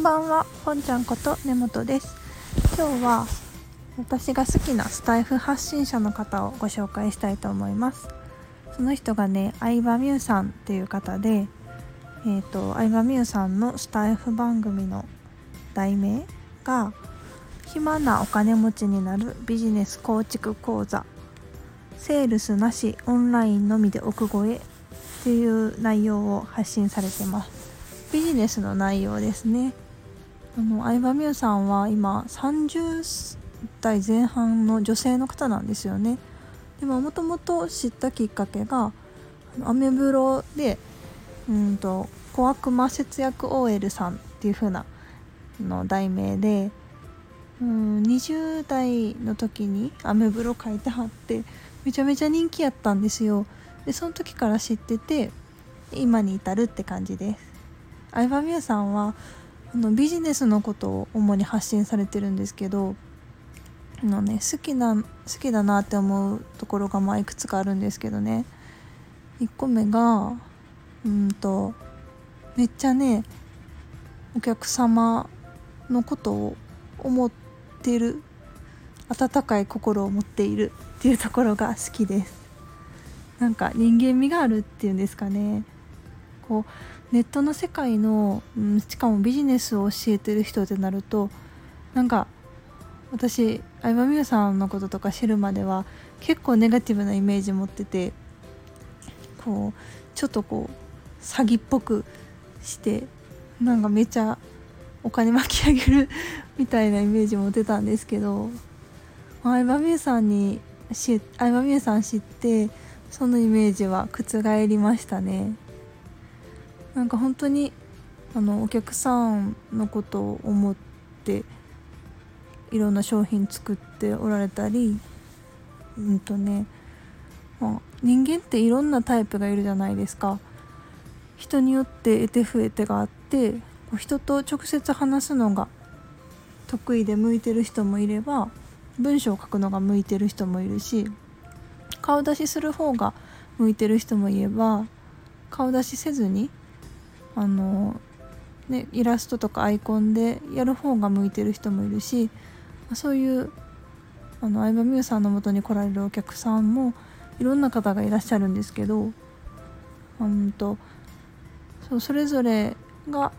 んばんは、本ちゃんこと根本です。今日は私が好きなスタイフ発信者の方をご紹介したいと思います。その人がね、相葉美優さんっていう方でえっ、ー、と相葉美優さんのスタイフ番組の題名が暇なお金持ちになるビジネス構築講座セールスなしオンラインのみで億超えっていう内容を発信されてます。ビジネスの内容ですね。あの相葉美優さんは今30代前半の女性の方なんですよね。でももともと知ったきっかけがアメブロでうんと小悪魔節約 OL さんっていう風なの題名でうん20代の時にアメブロ書いてはってめちゃめちゃ人気やったんですよ。でその時から知ってて今に至るって感じです。相葉美優さんはあのビジネスのことを主に発信されてるんですけどあの、ね、好きな好きだなって思うところがまあいくつかあるんですけどね。1個目がうんとめっちゃねお客様のことを思ってる温かい心を持っているっていうところが好きです。なんか人間味があるっていうんですかね。こうネットの世界の、うん、しかもビジネスを教えてる人ってなるとなんか私相葉美優さんのこととか知るまでは結構ネガティブなイメージ持っててこうちょっとこう詐欺っぽくしてなんかめちゃお金巻き上げる みたいなイメージ持ってたんですけど相葉美優さんに相葉美優さん知ってそのイメージは覆りましたね。なんか本当にあのお客さんのことを思っていろんな商品作っておられたりうんとね、まあ、人間っていろんなタイプがいるじゃないですか。人によって得て増えてがあって人と直接話すのが得意で向いてる人もいれば文章を書くのが向いてる人もいるし顔出しする方が向いてる人もいれば顔出しせずにあの、ね、イラストとかアイコンでやる方が向いてる人もいるしそういうあの相葉美優さんのもとに来られるお客さんもいろんな方がいらっしゃるんですけどうんとそうそれぞれが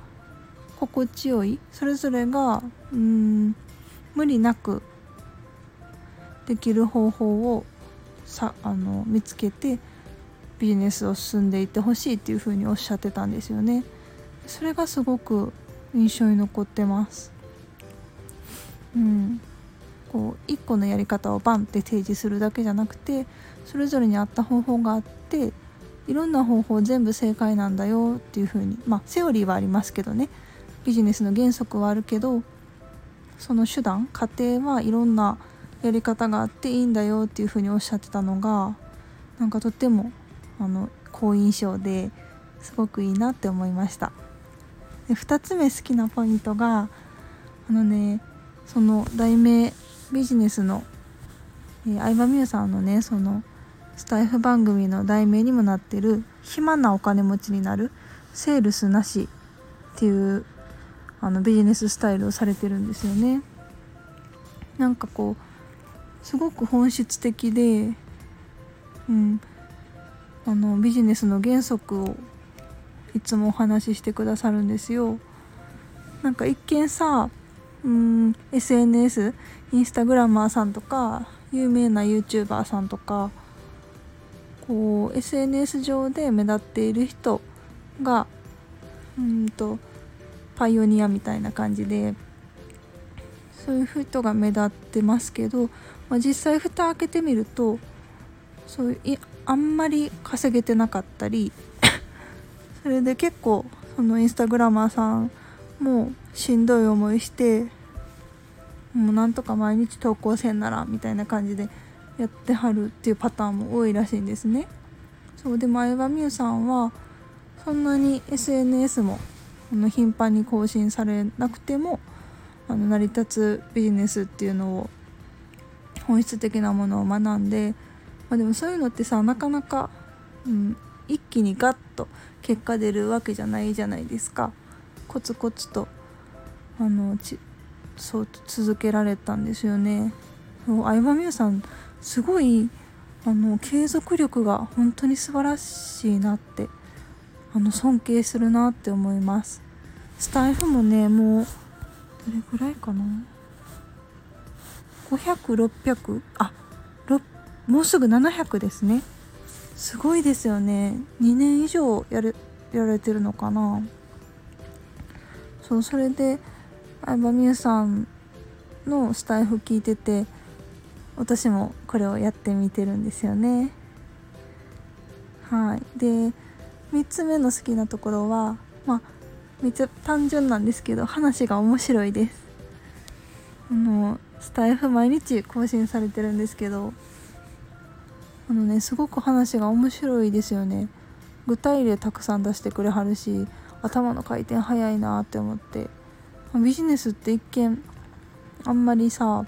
心地よいそれぞれがうん無理なくできる方法をさあの見つけてビジネスを進んでいってほしいっていうふうにおっしゃってたんですよね。それがすごく印象に残ってます。うん。こう一個のやり方をバンって提示するだけじゃなくてそれぞれに合った方法があっていろんな方法全部正解なんだよっていうふうにまあセオリーはありますけどね。ビジネスの原則はあるけどその手段過程はいろんなやり方があっていいんだよっていうふうにおっしゃってたのがなんかとってもあの好印象ですごくいいなって思いました。で2つ目好きなポイントがあのねその題名ビジネスの、えー、相葉美優さんのねそのスタイフ番組の題名にもなってる「暇なお金持ちになるセールスなし」っていうあのビジネススタイルをされてるんですよね。なんかこうすごく本質的でうんあのビジネスの原則をいつもお話ししてくださるんですよ。なんか一見さうん SNS インスタグラマーさんとか有名な YouTuber さんとかこう SNS 上で目立っている人がうんとパイオニアみたいな感じでそういう人が目立ってますけど、まあ、実際蓋開けてみるとそういうあんまり稼げてなかったり それで結構そのインスタグラマーさんもしんどい思いしてもうなんとか毎日投稿せんならみたいな感じでやってはるっていうパターンも多いらしいんですね。そうでも相葉美優さんはそんなに SNS もあの頻繁に更新されなくてもあの成り立つビジネスっていうのを本質的なものを学んでまあ、でもそういうのってさなかなか、うん、一気にガッと結果出るわけじゃないじゃないですか。コツコツとあのちそう続けられたんですよね。相葉美優さんすごいあの継続力が本当に素晴らしいなってあの尊敬するなって思います。スタイフもねもうどれぐらいかな？500600あもうすぐ700ですね。すごいですよね。2年以上やるやられてるのかな。そうそれで相葉美優さんのスタイフ聞いてて私もこれをやってみてるんですよね。はい。で3つ目の好きなところはまあめっちゃ単純なんですけど話が面白いです。あのスタイフ毎日更新されてるんですけどあのねすごく話が面白いですよね。具体例たくさん出してくれはるし頭の回転早いなって思って。ビジネスって一見あんまりさ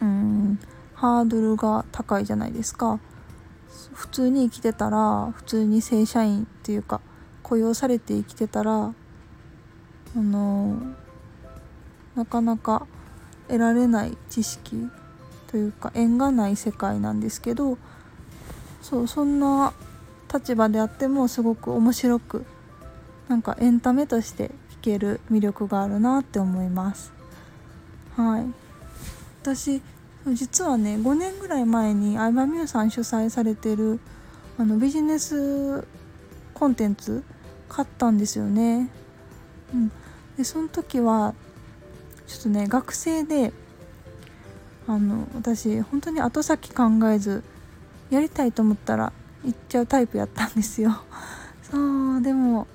うんハードルが高いじゃないですか。普通に生きてたら普通に正社員っていうか雇用されて生きてたらあのなかなか得られない知識というか縁がない世界なんですけどそうそんな立場であってもすごく面白くなんかエンタメとして聞ける魅力があるなって思います。はい。私実はね5年ぐらい前に相葉美優さん主催されてるあのビジネスコンテンツ買ったんですよね。うん。でその時はちょっとね学生であの私本当に後先考えずやりたいと思ったら行っちゃうタイプやったんですよ。そうでも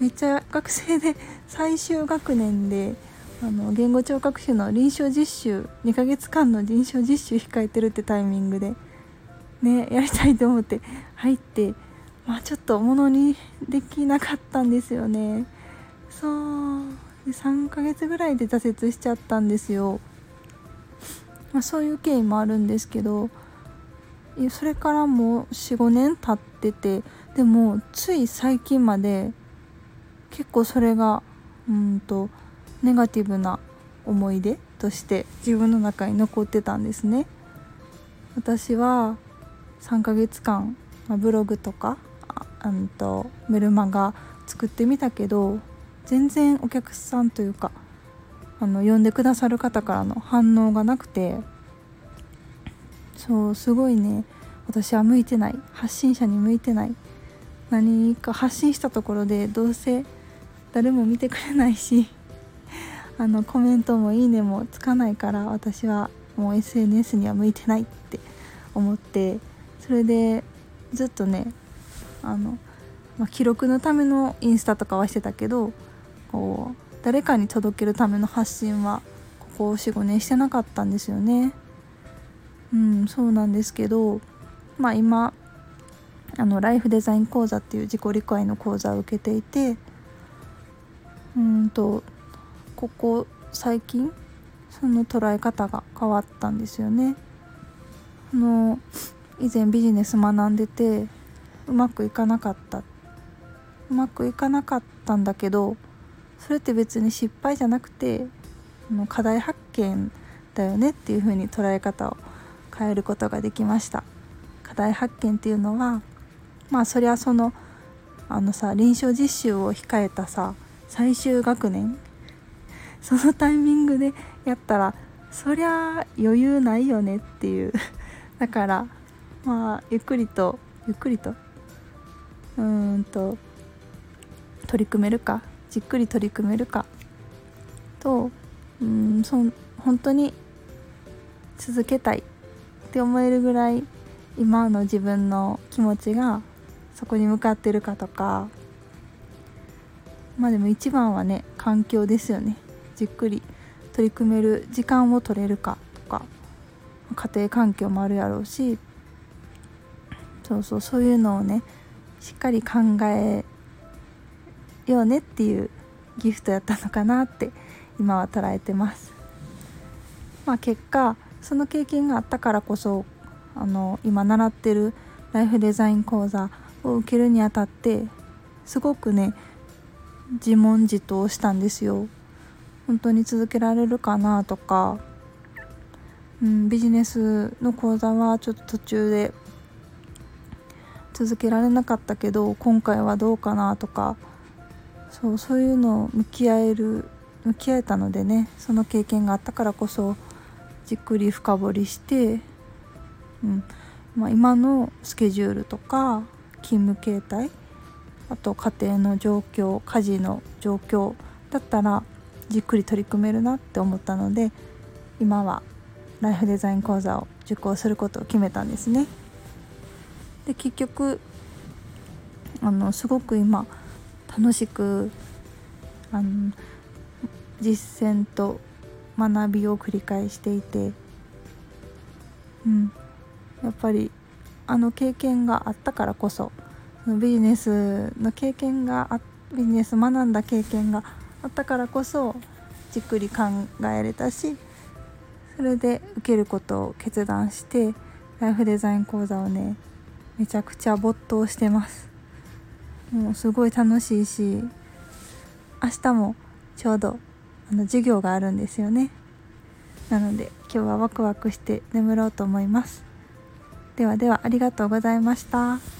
めっちゃ学生で最終学年であの言語聴覚士の臨床実習2ヶ月間の臨床実習控えてるってタイミングでねやりたいと思って入ってまあちょっとものにできなかったんですよね。そう。で3ヶ月ぐらいで挫折しちゃったんですよ。まあ、そういう経緯もあるんですけどそれからもう45年経っててでもつい最近まで結構それがうんとネガティブな思い出として自分の中に残ってたんですね。私は3ヶ月間、ま、ブログとかあんとメルマガ作ってみたけど全然お客さんというかあの呼んでくださる方からの反応がなくてそうすごいね私は向いてない。発信者に向いてない。何か発信したところでどうせ誰も見てくれないし あのコメントもいいねもつかないから私はもう SNS には向いてないって思ってそれでずっとねあの、まあ、記録のためのインスタとかはしてたけどこう誰かに届けるための発信はここ45年してなかったんですよねうんそうなんですけどまあ今あのライフデザイン講座っていう自己理解の講座を受けていてうんとここ最近その捉え方が変わったんですよね。あの以前ビジネス学んでてうまくいかなかったうまくいかなかったんだけどそれって別に失敗じゃなくて課題発見だよねっていう風に捉え方を変えることができました。課題発見っていうのはまあそりゃそのあのさ臨床実習を控えたさ最終学年そのタイミングで やったらそりゃ余裕ないよねっていう。だからまあゆっくりとゆっくりとうーんと取り組めるか。じっくり取り組めるか。とうんそ本当に続けたいって思えるぐらい今の自分の気持ちがそこに向かってるかとか。まあでも一番はね環境ですよね。じっくり取り組める時間を取れるかとか。家庭環境もあるやろうし。そうそうそういうのをねしっかり考えようねっていうギフトやったのかなって今は捉えてます。まあ、結果その経験があったからこそあの今習ってるライフデザイン講座を受けるにあたってすごくね自問自答したんですよ。本当に続けられるかなとか、うん、ビジネスの講座はちょっと途中で続けられなかったけど今回はどうかなとかそうそういうのを向き合える向き合えたのでねその経験があったからこそじっくり深掘りして、うんまあ、今のスケジュールとか勤務形態あと家庭の状況家事の状況だったらじっくり取り組めるなって思ったので今はライフデザイン講座を受講することを決めたんですね。で結局あのすごく今楽しくあの実践と学びを繰り返していて、うん、やっぱりあの経験があったからこそビジネスの経験があビジネス学んだ経験があったからこそじっくり考えれたしそれで受けることを決断してライフデザイン講座をねめちゃくちゃ没頭してます。もうすごい楽しいし明日もちょうどあの授業があるんですよねなので今日はワクワクして眠ろうと思いますではではありがとうございました。